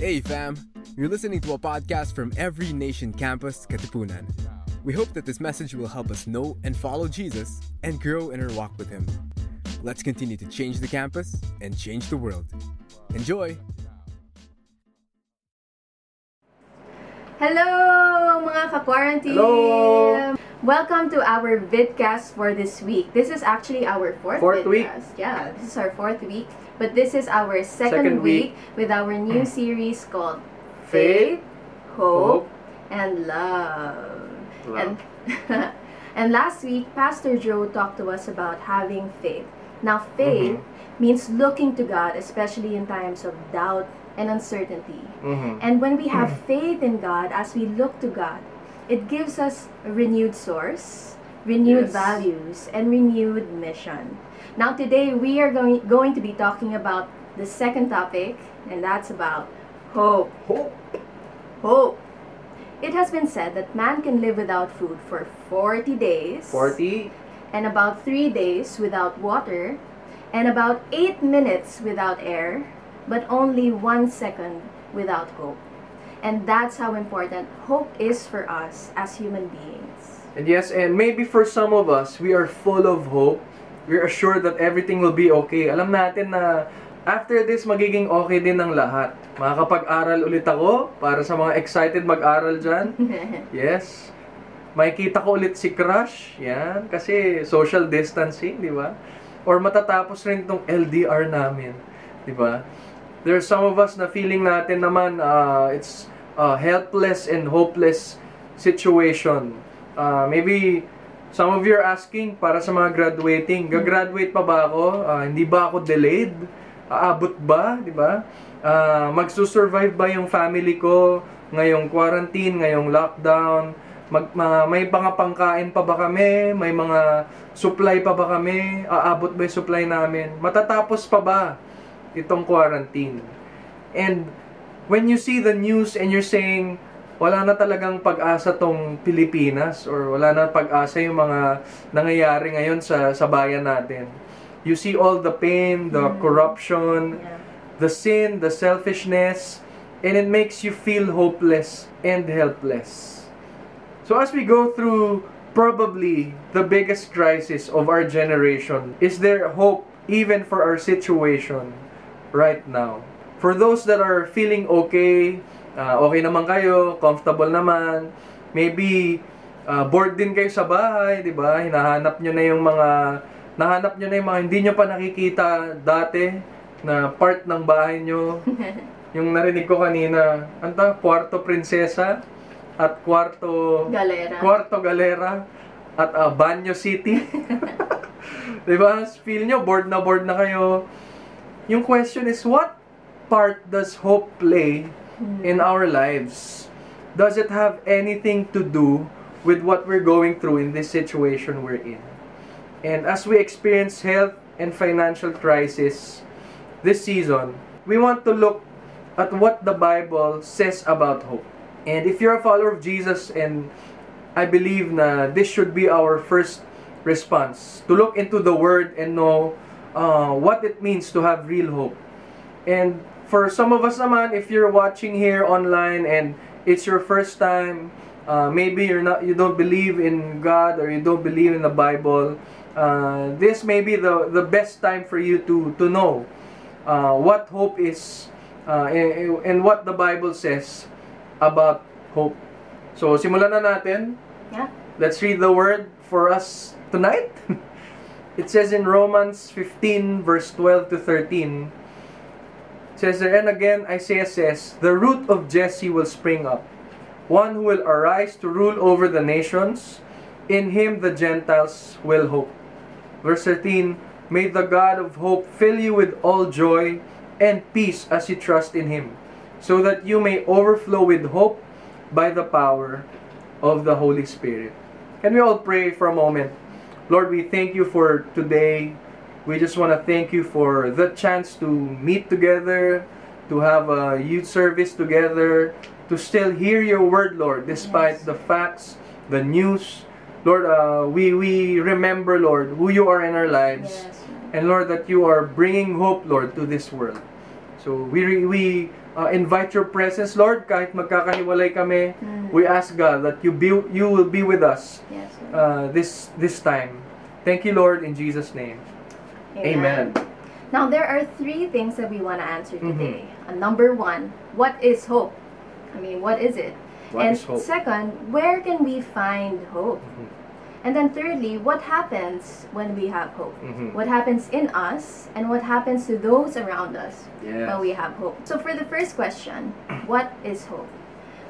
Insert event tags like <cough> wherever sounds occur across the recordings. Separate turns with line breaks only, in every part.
Hey fam, you're listening to a podcast from Every Nation Campus, Katipunan. We hope that this message will help us know and follow Jesus and grow in our walk with Him. Let's continue to change the campus and change the world. Enjoy!
Hello mga ka-quarantine!
Hello!
Welcome to our vidcast for this week. This is actually our fourth,
Fourth week.
vidcast. Yeah, this is our fourth week. But this is our second,
Second
week.
week.
with our new series called
Faith,
Hope, and Love.
Love.
And, <laughs> and last week, Pastor Joe talked to us about having faith. Now, faith
Mm-hmm.
means looking to God, especially in times of doubt and uncertainty.
Mhm.
And when we have faith in God, as we look to God, it gives us a renewed source, renewed
Yes.
values, and renewed mission. Now, today we are going, going to be talking about the second topic, and that's about hope.
Hope.
Hope. It has been said that man can live without food for 40 days,
40.
and about 3 days without water, and about 8 minutes without air, but only 1 second without hope. And that's how important hope is for us as human beings.
And yes, and maybe for some of us, we are full of hope. We're assured that everything will be okay. Alam natin na after this, magiging okay din ng lahat. Makakapag-aral ulit ako para sa mga excited mag-aral dyan. <laughs> Yes. Makikita ko ulit si Crush. Yan. Kasi social distancing, di ba? Or matatapos rin itong LDR namin. Di ba? There are some of us na feeling natin naman uh, it's a helpless and hopeless situation. Uh, maybe some of you are asking para sa mga graduating, gagraduate pa ba ako? Uh, hindi ba ako delayed? Aabot ba? Di ba? Uh, magsusurvive ba yung family ko ngayong quarantine, ngayong lockdown? Mag, ma- may mga pangkain pa ba kami? May mga supply pa ba kami? Aabot ba yung supply namin? Matatapos pa ba itong quarantine? And when you see the news and you're saying, wala na talagang pag-asa tong Pilipinas or wala na pag-asa yung mga nangyayari ngayon sa, sa bayan natin. You see all the pain, the corruption,
Yeah.
the sin, the selfishness, and it makes you feel hopeless and helpless. So as we go through probably the biggest crisis of our generation, is there hope even for our situation right now? For those that are feeling okay, uh, okay naman kayo, comfortable naman, maybe uh, bored din kayo sa bahay, di ba? Hinahanap nyo na yung mga, nahanap nyo na yung mga hindi nyo pa nakikita dati na part ng bahay nyo. <laughs> yung narinig ko kanina, anta, kwarto prinsesa at kwarto
Galera.
kwarto galera at uh, Banyo City. <laughs> 'Di ba? Feel nyo bored na bored na kayo. Yung question is what part does hope play in our lives? Does it have anything to do with what we're going through in this situation we're in? And as we experience health and financial crisis this season, we want to look at what the Bible says about hope. And if you're a follower of Jesus and I believe na this should be our first response to look into the word and know uh, what it means to have real hope. And for some of us naman, if you're watching here online and it's your first time, uh, maybe you're not, you don't believe in God or you don't believe in the Bible, uh, this may be the the best time for you to to know uh, what hope is uh, and, and what the Bible says about hope. So simulan na natin.
Yeah.
Let's read the word for us tonight. <laughs> it says in Romans 15, verse 12 to 13. Says there, and again Isaiah says, The root of Jesse will spring up, one who will arise to rule over the nations. In him the Gentiles will hope. Verse 13, May the God of hope fill you with all joy and peace as you trust in him, so that you may overflow with hope by the power of the Holy Spirit. Can we all pray for a moment? Lord, we thank you for today. We just want to thank you for the chance to meet together, to have a youth service together, to still hear your word, Lord, despite
Yes.
the facts, the news. Lord, uh, we, we remember, Lord, who you are in our lives.
Yes.
And Lord, that you are bringing hope, Lord, to this world. So we, re- we uh, invite your presence, Lord. Kahit magkakahiwalay kami,
Mm.
we ask God that you be you will be with us
Yes,
uh, this this time. Thank you, Lord, in Jesus' name. Amen.
Now, there are three things that we want to answer
Mhm.
today. Uh, number one, what is hope? I mean, what is it?
What
and
is hope?
second, where can we find hope?
Mhm.
And then thirdly, what happens when we have hope?
Mhm.
What happens in us and what happens to those around us
Yes.
when we have hope? So, for the first question, what is hope?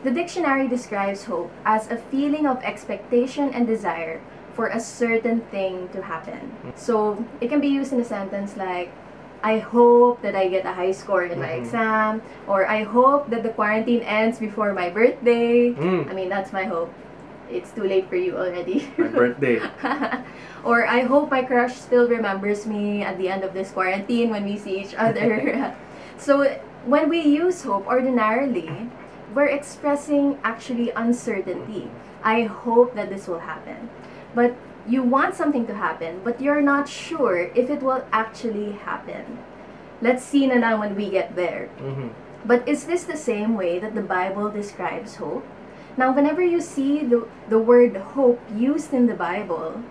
The dictionary describes hope as a feeling of expectation and desire for a certain thing to happen. So, it can be used in a sentence like, I hope that I get a high score in my
Mhm.
exam, or I hope that the quarantine ends before my birthday.
Mm.
I mean, that's my hope. It's too late for you already.
My birthday. <laughs>
or I hope my crush still remembers me at the end of this quarantine when we see each other. <laughs> so when we use hope ordinarily, we're expressing actually uncertainty. I hope that this will happen. But you want something to happen, but you're not sure if it will actually happen. Let's see na lang when we get there.
Mhm.
But is this the same way that the Bible describes hope? Now, whenever you see the, the word hope used in the Bible,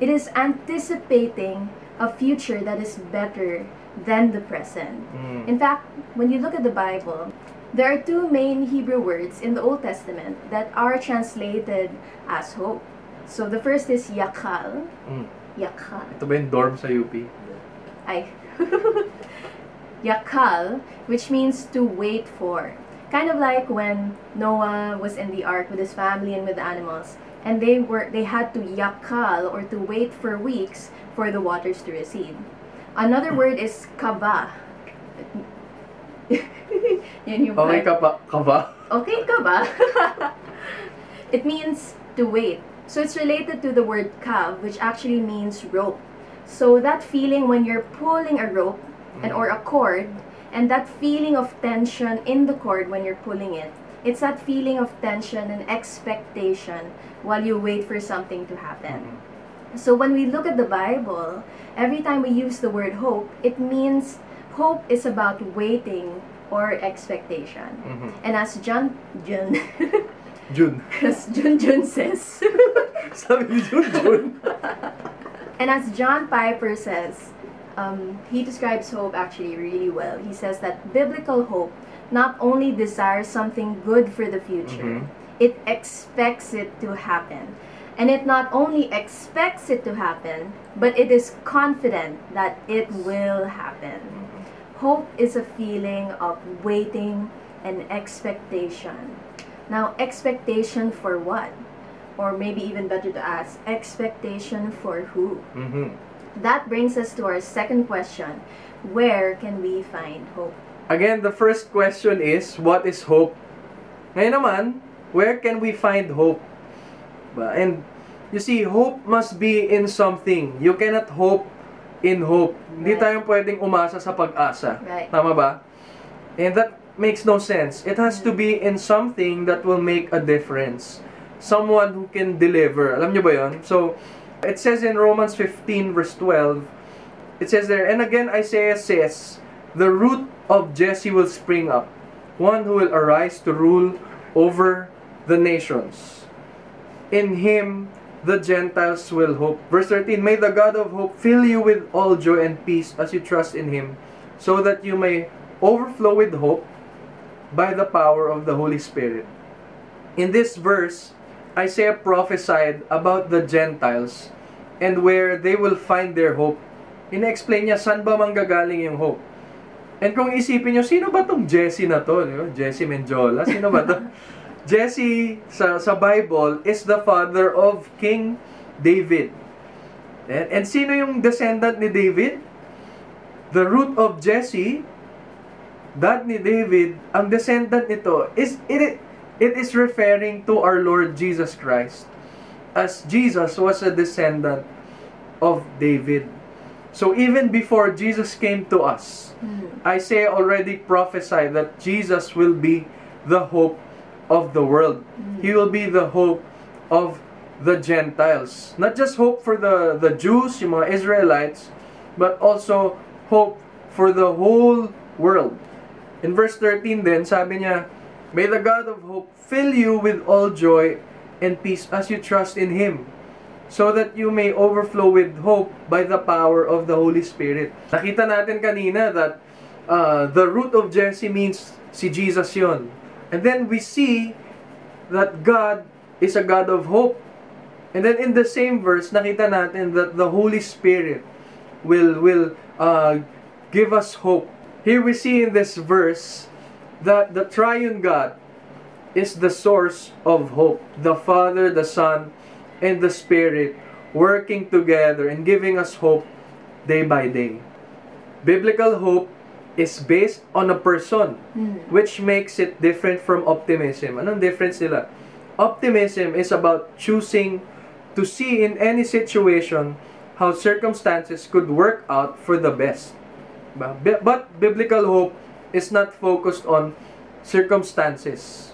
it is anticipating a future that is better than the present.
Mm.
In fact, when you look at the Bible, there are two main Hebrew words in the Old Testament that are translated as hope. So the first is yakal.
Mm.
Yakal.
Ito ba yung dorm sa UP?
Ay. <laughs> Yakal, which means to wait for. Kind of like when Noah was in the ark with his family and with the animals, and they were they had to yakal or to wait for weeks for the waters to recede. Another word is kaba. <laughs> Yun yung
Okay ka ba? Ka ba?
Okay ka ba? <laughs> it means to wait. So it's related to the word kav, which actually means rope. So that feeling when you're pulling a rope and or a cord, and that feeling of tension in the cord when you're pulling it, it's that feeling of tension and expectation while you wait for something to happen. So when we look at the Bible, every time we use the word hope, it means hope is about waiting or expectation.
Mhm.
And as John Jun <laughs>
June. <laughs>
as Jun Jun says,
Sabi June, June. <laughs>
and as John Piper says, um, he describes hope actually really well. He says that biblical hope not only desires something good for the future,
Mhm.
it expects it to happen. And it not only expects it to happen, but it is confident that it will happen. Hope is a feeling of waiting and expectation. Now, expectation for what? Or maybe even better to ask, expectation for who?
Mhm.
That brings us to our second question Where can we find hope?
Again, the first question is, what is hope? Ngayon naman, where can we find hope? And you see, hope must be in something. You cannot hope in hope. Hindi
Right.
tayo pwedeng umasa sa pag-asa.
Right.
Tama ba? And that makes no sense. It has to be in something that will make a difference. Someone who can deliver. Alam nyo ba yon? So, it says in Romans 15 verse 12, it says there, And again Isaiah says, The root of Jesse will spring up, one who will arise to rule over the nations. In him the Gentiles will hope. Verse 13, May the God of hope fill you with all joy and peace as you trust in him, so that you may overflow with hope by the power of the Holy Spirit. In this verse, Isaiah prophesied about the Gentiles and where they will find their hope. Ina-explain niya saan ba manggagaling yung hope. And kung isipin nyo, sino ba tong Jesse na to? Jesse Menjola? Sino ba to? <laughs> Jesse sa, sa Bible is the father of King David. And, and sino yung descendant ni David? The root of Jesse, dad ni David, ang descendant nito is it, it is referring to our Lord Jesus Christ. As Jesus was a descendant of David. So even before Jesus came to us, Isaiah already prophesied that Jesus will be the hope of the world. He will be the hope of the Gentiles. Not just hope for the, the Jews, yung mga Israelites, but also hope for the whole world. In verse 13 then, sabi niya, May the God of hope fill you with all joy and peace as you trust in Him, so that you may overflow with hope by the power of the Holy Spirit. Nakita natin kanina that uh, the root of Jesse means si Jesus yon. And then we see that God is a God of hope. And then in the same verse, nakita natin that the Holy Spirit will will uh, give us hope. Here we see in this verse that the triune God is the source of hope. The Father, the Son, and the Spirit working together and giving us hope day by day. Biblical hope is based on a person, hmm. which makes it different from optimism. Anong difference nila? Optimism is about choosing to see in any situation how circumstances could work out for the best. But biblical hope is not focused on circumstances.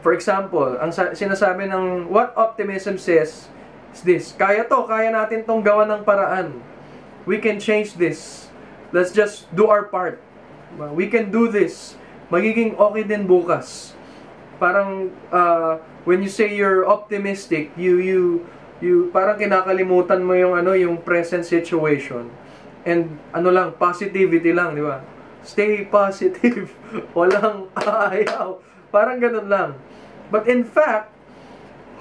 For example, ang sa- sinasabi ng what optimism says is this, kaya to, kaya natin tong gawa ng paraan. We can change this. Let's just do our part. We can do this. Magiging okay din bukas. Parang uh, when you say you're optimistic, you you you parang kinakalimutan mo yung ano, yung present situation. And ano lang, positivity lang, di ba? Stay positive. <laughs> Walang ayaw. Parang ganun lang. But in fact,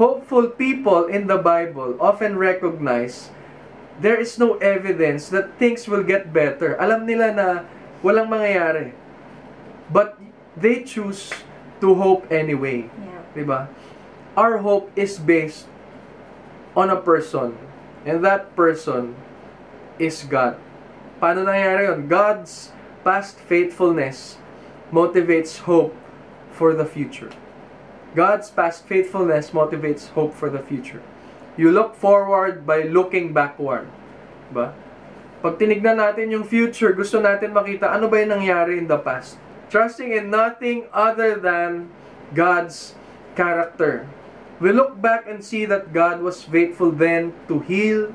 hopeful people in the Bible often recognize there is no evidence that things will get better. Alam nila na walang mangyayari. But they choose to hope anyway.
Yeah.
'Di ba? Our hope is based on a person. And that person is God. Paano nangyayari yun? God's past faithfulness motivates hope for the future. God's past faithfulness motivates hope for the future. You look forward by looking backward. Ba? Pag tinignan natin yung future, gusto natin makita ano ba yung nangyari in the past. Trusting in nothing other than God's character. We look back and see that God was faithful then to heal.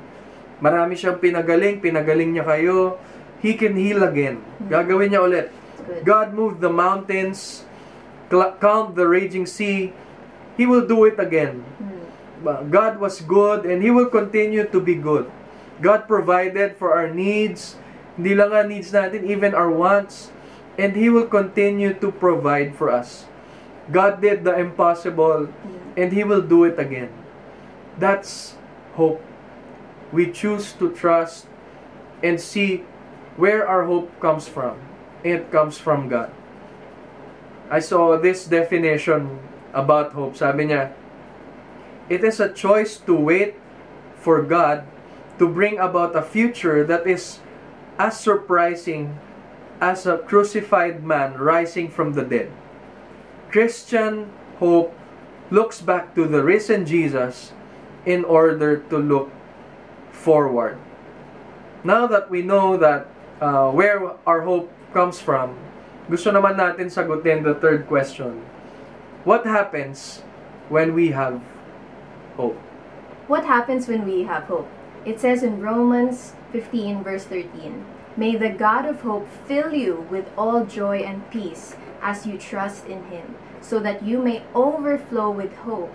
Marami siyang pinagaling, pinagaling niya kayo. He can heal again. Gagawin niya ulit. God moved the mountains, calmed the raging sea. He will do it again. Hmm. God was good and He will continue to be good. God provided for our needs, hindi lang nga needs natin, even our wants, and He will continue to provide for us. God did the impossible, hmm. and He will do it again. That's hope. We choose to trust and see where our hope comes from. It comes from God. I saw this definition about hope. Sabi niya, it is a choice to wait for God to bring about a future that is as surprising as a crucified man rising from the dead. Christian hope looks back to the risen Jesus in order to look forward. Now that we know that uh, where our hope comes from, gusto naman natin sagutin the third question. What happens when we have hope?
What happens when we have hope? It says in Romans 15, verse 13 May the God of hope fill you with all joy and peace as you trust in Him, so that you may overflow with hope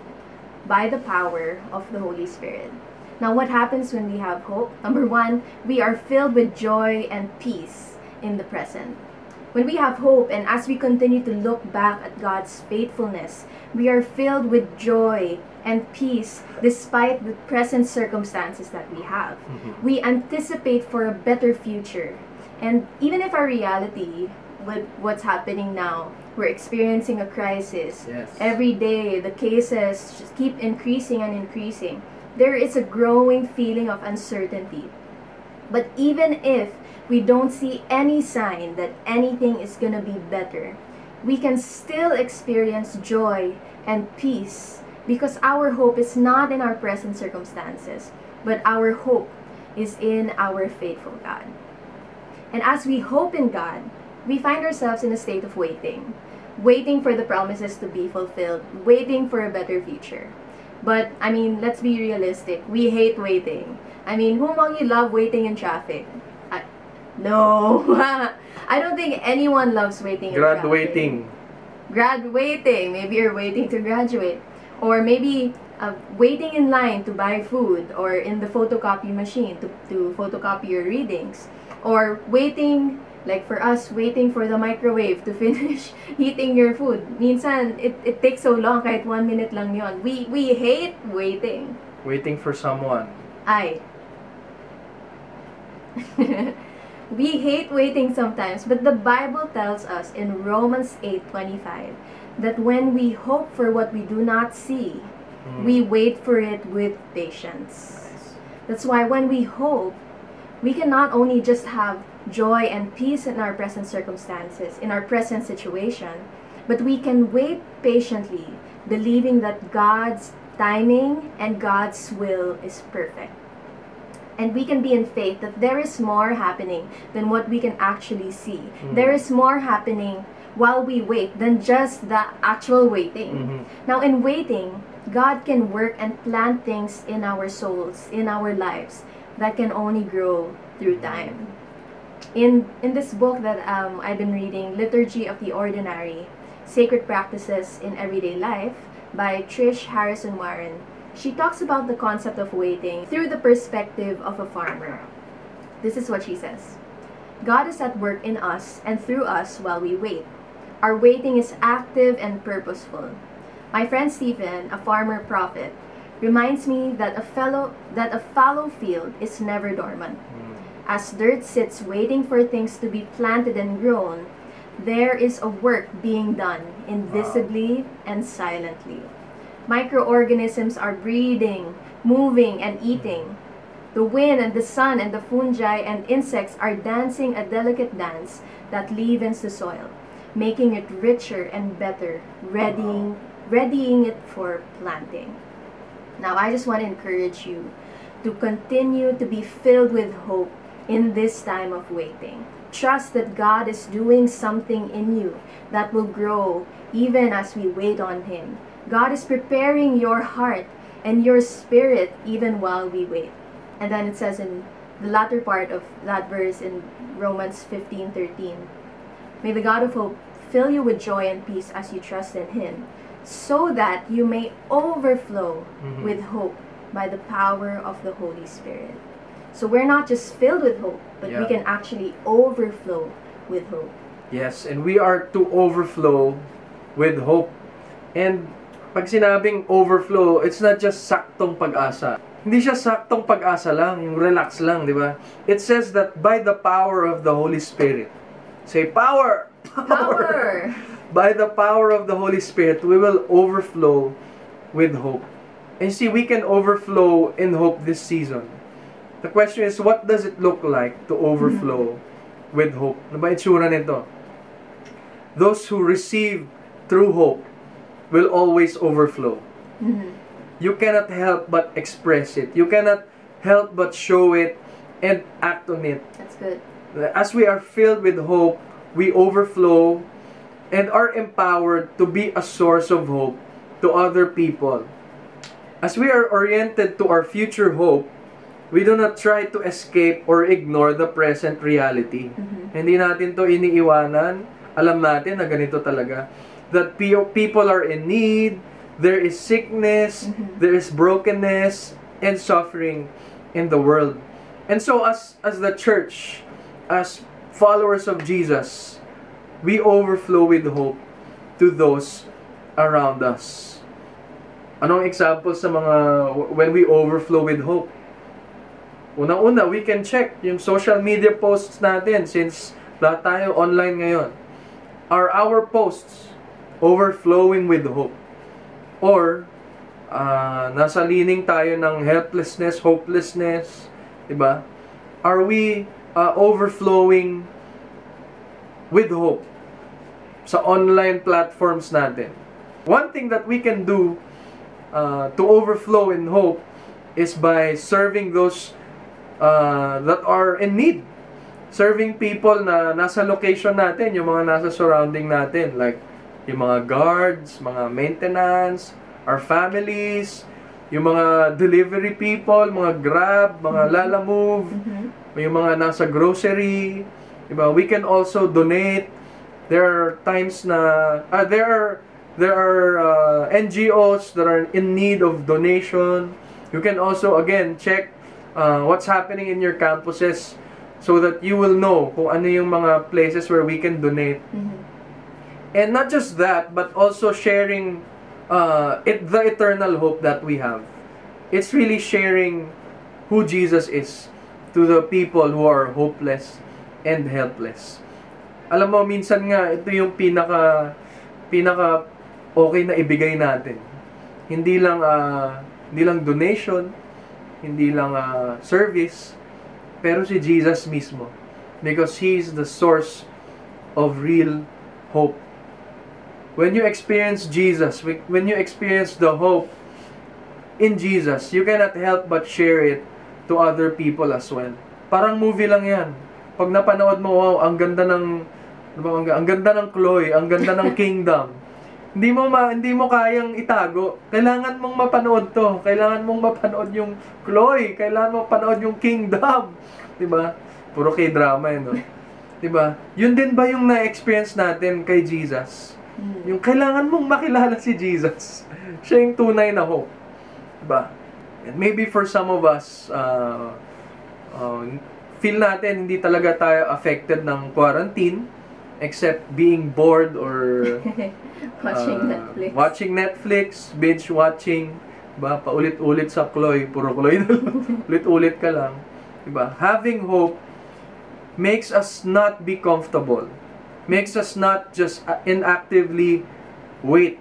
by the power of the Holy Spirit. Now, what happens when we have hope? Number one, we are filled with joy and peace in the present. When we have hope and as we continue to look back at God's faithfulness, we are filled with joy and peace despite the present circumstances that we have. Mm-hmm. We anticipate for a better future. And even if our reality with what's happening now, we're experiencing a crisis.
Yes.
Every day, the cases just keep increasing and increasing. There is a growing feeling of uncertainty. But even if we don't see any sign that anything is going to be better, we can still experience joy and peace because our hope is not in our present circumstances, but our hope is in our faithful God. And as we hope in God, we find ourselves in a state of waiting, waiting for the promises to be fulfilled, waiting for a better future. But I mean, let's be realistic. We hate waiting. I mean, who among you love waiting in traffic? I, No. <laughs> I don't think anyone loves waiting. in traffic.
Graduating.
Graduating. Maybe you're waiting to graduate. Or maybe uh, waiting in line to buy food or in the photocopy machine to, to photocopy your readings. Or waiting, like for us, waiting for the microwave to <laughs> finish heating your food. Minsan, it, it takes so long kahit one minute lang yon. We, we hate waiting.
Waiting for someone.
I. <laughs> we hate waiting sometimes, but the Bible tells us in Romans 8:25 that when we hope for what we do not see,
Mm.
we wait for it with patience. That's why when we hope, we can not only just have joy and peace in our present circumstances, in our present situation, but we can wait patiently, believing that God's timing and God's will is perfect. And we can be in faith that there is more happening than what we can actually see.
Mm.
There is more happening while we wait than just the actual waiting.
Mhm.
Now, in waiting, God can work and plant things in our souls, in our lives, that can only grow through time. In, in this book that um, I've been reading, Liturgy of the Ordinary Sacred Practices in Everyday Life by Tish Harrison Warren, she talks about the concept of waiting through the perspective of a farmer. This is what she says God is at work in us and through us while we wait. Our waiting is active and purposeful. My friend Stephen, a farmer prophet, reminds me that a fellow that a fallow field is never dormant.
Mm.
As dirt sits waiting for things to be planted and grown, there is a work being done invisibly and silently. Microorganisms are breeding, moving, and eating. The wind and the sun and the fungi and insects are dancing a delicate dance that leavens the soil, making it richer and better, readying, readying it for planting. Now, I just want to encourage you to continue to be filled with hope in this time of waiting. Trust that God is doing something in you that will grow even as we wait on Him. God is preparing your heart and your spirit even while we wait. And then it says in the latter part of that verse in Romans 15 13, May the God of hope fill you with joy and peace as you trust in Him, so that you may overflow
Mhm.
with hope by the power of the Holy Spirit. So we're not just filled with hope, but we
Yeah.
can actually overflow with hope.
Yes, and we are to overflow with hope. And pag sinabing overflow, it's not just saktong pag-asa. Hindi siya saktong pag-asa lang, yung relax lang, di ba? It says that by the power of the Holy Spirit. Say, power! <laughs>
Power!
by the power of the Holy Spirit, we will overflow with hope. And see, we can overflow in hope this season. The question is, what does it look like to overflow with hope? Ano ba itsura nito? Those who receive through hope will always overflow.
Mhm.
You cannot help but express it. You cannot help but show it and act on it.
That's good.
As we are filled with hope, we overflow and are empowered to be a source of hope to other people. As we are oriented to our future hope, we do not try to escape or ignore the present reality.
Mhm.
Hindi natin to iniiwanan. Alam natin na ganito talaga. That pe- people are in need, there is sickness,
Mhm.
there is brokenness and suffering in the world. And so as as the church, as followers of Jesus, we overflow with hope to those around us. Anong example sa mga when we overflow with hope? Unang-una, we can check yung social media posts natin since lahat tayo online ngayon. Are our posts overflowing with hope? Or, ah, nasa lining tayo ng helplessness, hopelessness, di ba? Are we ah, overflowing with hope sa online platforms natin? One thing that we can do uh, to overflow in hope is by serving those uh, that are in need. Serving people na nasa location natin, yung mga nasa surrounding natin, like yung mga guards, mga maintenance, our families, yung mga delivery people, mga Grab, mga Lala Move, yung mga nasa grocery, diba? We can also donate. There are times na ah, there are there are uh, NGOs that are in need of donation. You can also again check uh, what's happening in your campuses so that you will know kung ano yung mga places where we can donate. And not just that, but also sharing uh, it, the eternal hope that we have. It's really sharing who Jesus is to the people who are hopeless and helpless. Alam mo, minsan nga, ito yung pinaka, pinaka okay na ibigay natin. Hindi lang, uh, hindi lang donation, hindi lang uh, service, pero si Jesus mismo. Because He is the source of real hope. When you experience Jesus, when you experience the hope in Jesus, you cannot help but share it to other people as well. Parang movie lang yan. Pag napanood mo, wow, ang ganda ng, ano ba, ang, ang ganda ng Chloe, ang ganda ng <laughs> Kingdom. Hindi mo ma, hindi mo kayang itago. Kailangan mong mapanood to. Kailangan mong mapanood yung Chloe. Kailangan mo mapanood yung Kingdom. <laughs> 'Di ba? Puro kay drama 'yun, no? <laughs> 'Di ba? Yun din ba yung na-experience natin kay Jesus? Yung kailangan mong makilala si Jesus. <laughs> Siya yung tunay na hope. 'Di ba? And maybe for some of us, uh, uh, feel natin hindi talaga tayo affected ng quarantine except being bored or <laughs>
watching
uh,
Netflix.
Watching Netflix, binge watching, ba paulit-ulit sa Chloe, puro Chloe na <laughs> ulit-ulit ka lang. Diba? Having hope makes us not be comfortable. Makes us not just uh, inactively wait.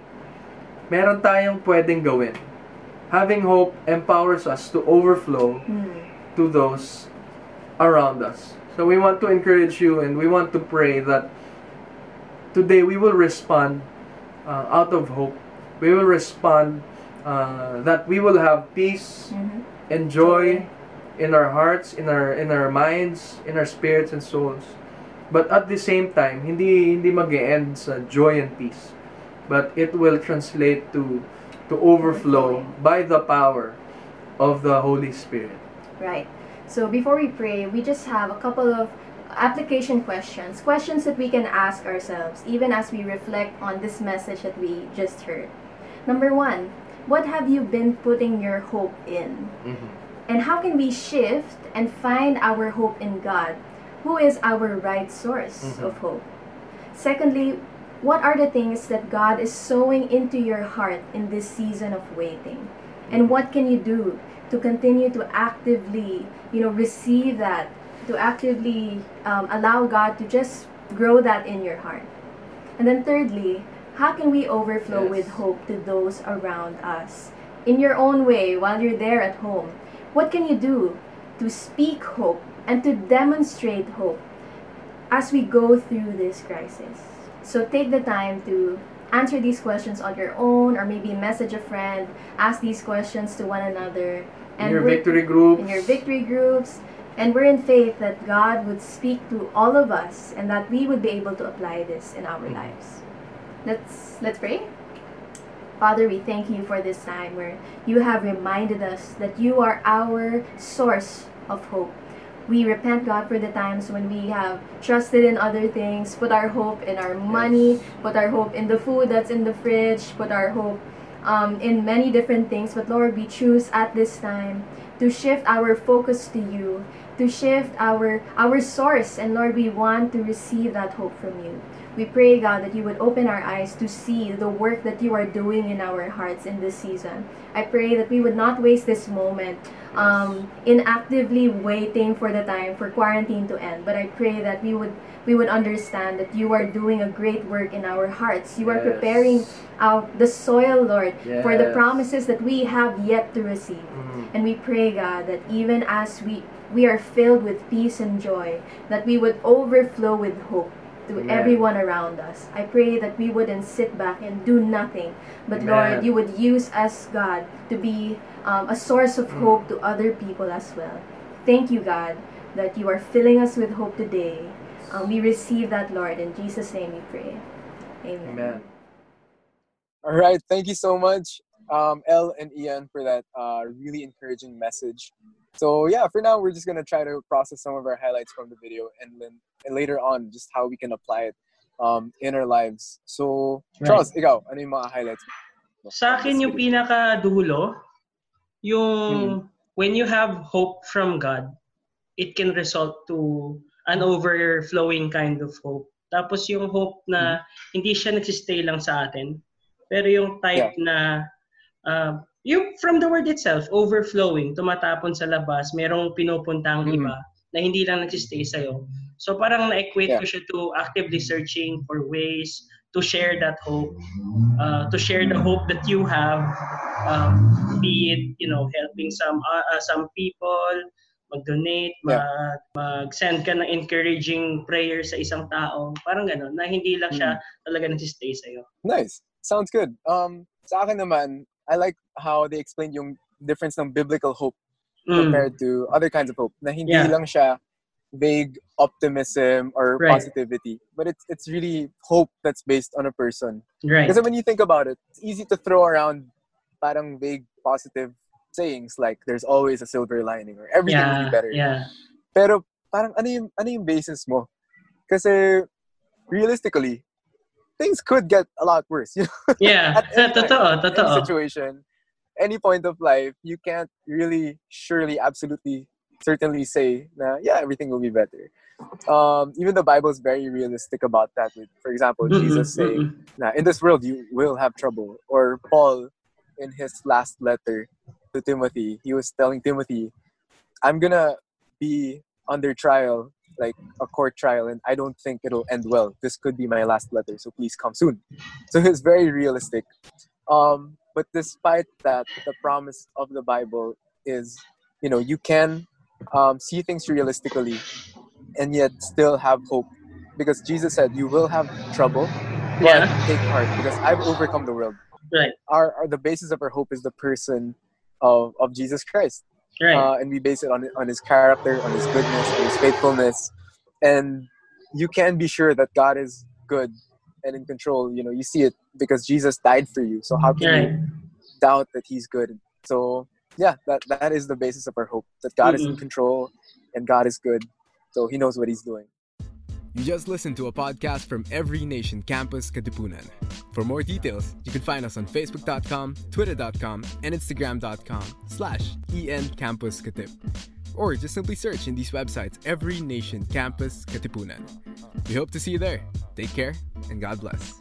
Meron tayong pwedeng gawin. Having hope empowers us to overflow
Hmm.
to those around us. So we want to encourage you and we want to pray that today we will respond uh, out of hope. We will respond uh, that we will have peace
Mhm.
and joy in our hearts, in our in our minds, in our spirits and souls. But at the same time, hindi hindi mag-end sa joy and peace. But it will translate to to overflow by the power of the Holy Spirit.
Right. So before we pray, we just have a couple of application questions, questions that we can ask ourselves even as we reflect on this message that we just heard. Number one, what have you been putting your hope in? And how can we shift and find our hope in God, who is our right source
Mhm.
of hope? Secondly, what are the things that God is sowing into your heart in this season of waiting? And what can you do to continue to actively, you know, receive that, to actively um, allow God to just grow that in your heart? And then thirdly, how can we overflow
Yes.
with hope to those around us? In your own way, while you're there at home, what can you do to speak hope and to demonstrate hope as we go through this crisis? So take the time to answer these questions on your own or maybe message a friend, ask these questions to one another.
And In your victory groups.
in your victory groups. And we're in faith that God would speak to all of us and that we would be able to apply this in our lives. Let's let's pray. Father, we thank you for this time where you have reminded us that you are our source of hope. We repent, God, for the times when we have trusted in other things, put our hope in our money, put our hope in the food that's in the fridge, put our hope um, in many different things. But Lord, we choose at this time to shift our focus to you, to shift our our source, and Lord, we want to receive that hope from you. We pray, God, that you would open our eyes to see the work that you are doing in our hearts in this season. I pray that we would not waste this moment um, in actively waiting for the time for quarantine to end. But I pray that we would we would understand that you are doing a great work in our hearts. You are preparing our, the soil, Lord, for the promises that we have yet to receive.
Mhm.
And we pray, God, that even as we we are filled with peace and joy, that we would overflow with hope to
Amen.
everyone around us. I pray that we wouldn't sit back and do nothing, but
Amen.
Lord, you would use us, God, to be um, a source of
Mm.
hope to other people as well. Thank you, God, that you are filling us with hope today. Um, we receive that, Lord. In Jesus' name we pray. Amen.
Amen.
All right, thank you so much. um, El and Ian for that uh, really encouraging message. So yeah, for now we're just gonna try to process some of our highlights from the video, and then and later on just how we can apply it um, in our lives. So Charles, ikaw, ano yung mga highlights?
Sa akin yung pinaka-dulo, yung when you have hope from God, it can result to an overflowing kind of hope. Tapos yung hope na hindi siya nagsistay lang sa atin, pero yung type na uh, yung from the word itself, overflowing, tumatapon sa labas, merong pinupuntang
Mhm.
iba na hindi lang nagsistay sa'yo. So parang na-equate
Yeah.
ko siya to actively searching for ways to share that hope, uh, to share the hope that you have, um, be it, you know, helping some uh, uh, some people, mag-donate,
Yeah.
mag, mag-send ka ng encouraging prayer sa isang tao, parang gano'n, na hindi lang siya talaga nagsistay sa'yo.
Nice. Sounds good. Um, sa akin naman, I like how they explained yung difference ng biblical hope
Mm,
compared to other kinds of hope. Na hindi
Yeah.
lang siya vague optimism or
Right.
positivity, but it's it's really hope that's based on a person.
right.
Because when you think about it, it's easy to throw around parang vague positive sayings like there's always a silver lining or everything will be better.
yeah.
Pero parang ano yung ano yung basis mo? Kasi realistically, things could get a lot worse. You know? <laughs>
Yeah,
At any
totoo, totoo.
situation, any point of life, you can't really, surely, absolutely, certainly say, na, yeah, everything will be better. Um, even the Bible is very realistic about that. With, for example,
Mm-mm,
Jesus saying,
mm-mm.
na, in this world you will have trouble. Or Paul, in his last letter to Timothy, he was telling Timothy, I'm gonna be under trial, like a court trial, and I don't think it'll end well. This could be my last letter, so please come soon. So it's very realistic. Um, but despite that, the promise of the Bible is, you know, you can um, see things realistically and yet still have hope. Because Jesus said, You will have trouble, but
Yeah.
take heart, because I've overcome the world.
Right,
Our, our the basis of our hope is the person of, of Jesus Christ
right.
uh, and we base it on on his character, on his goodness, on his faithfulness, and you can be sure that God is good and in control. You know, you see it because Jesus died for you. So how can
right.
you doubt that He's good? So yeah, that that is the basis of our hope that God is in control and God is good. So He knows what He's doing. You just listened to a podcast from Every Nation Campus Katipunan. For more details, you can find us on Facebook.com, Twitter.com, and Instagram.com slash EN Campus Katip. Or just simply search in these websites Every Nation Campus Katipunan. We hope to see you there. Take care and God bless.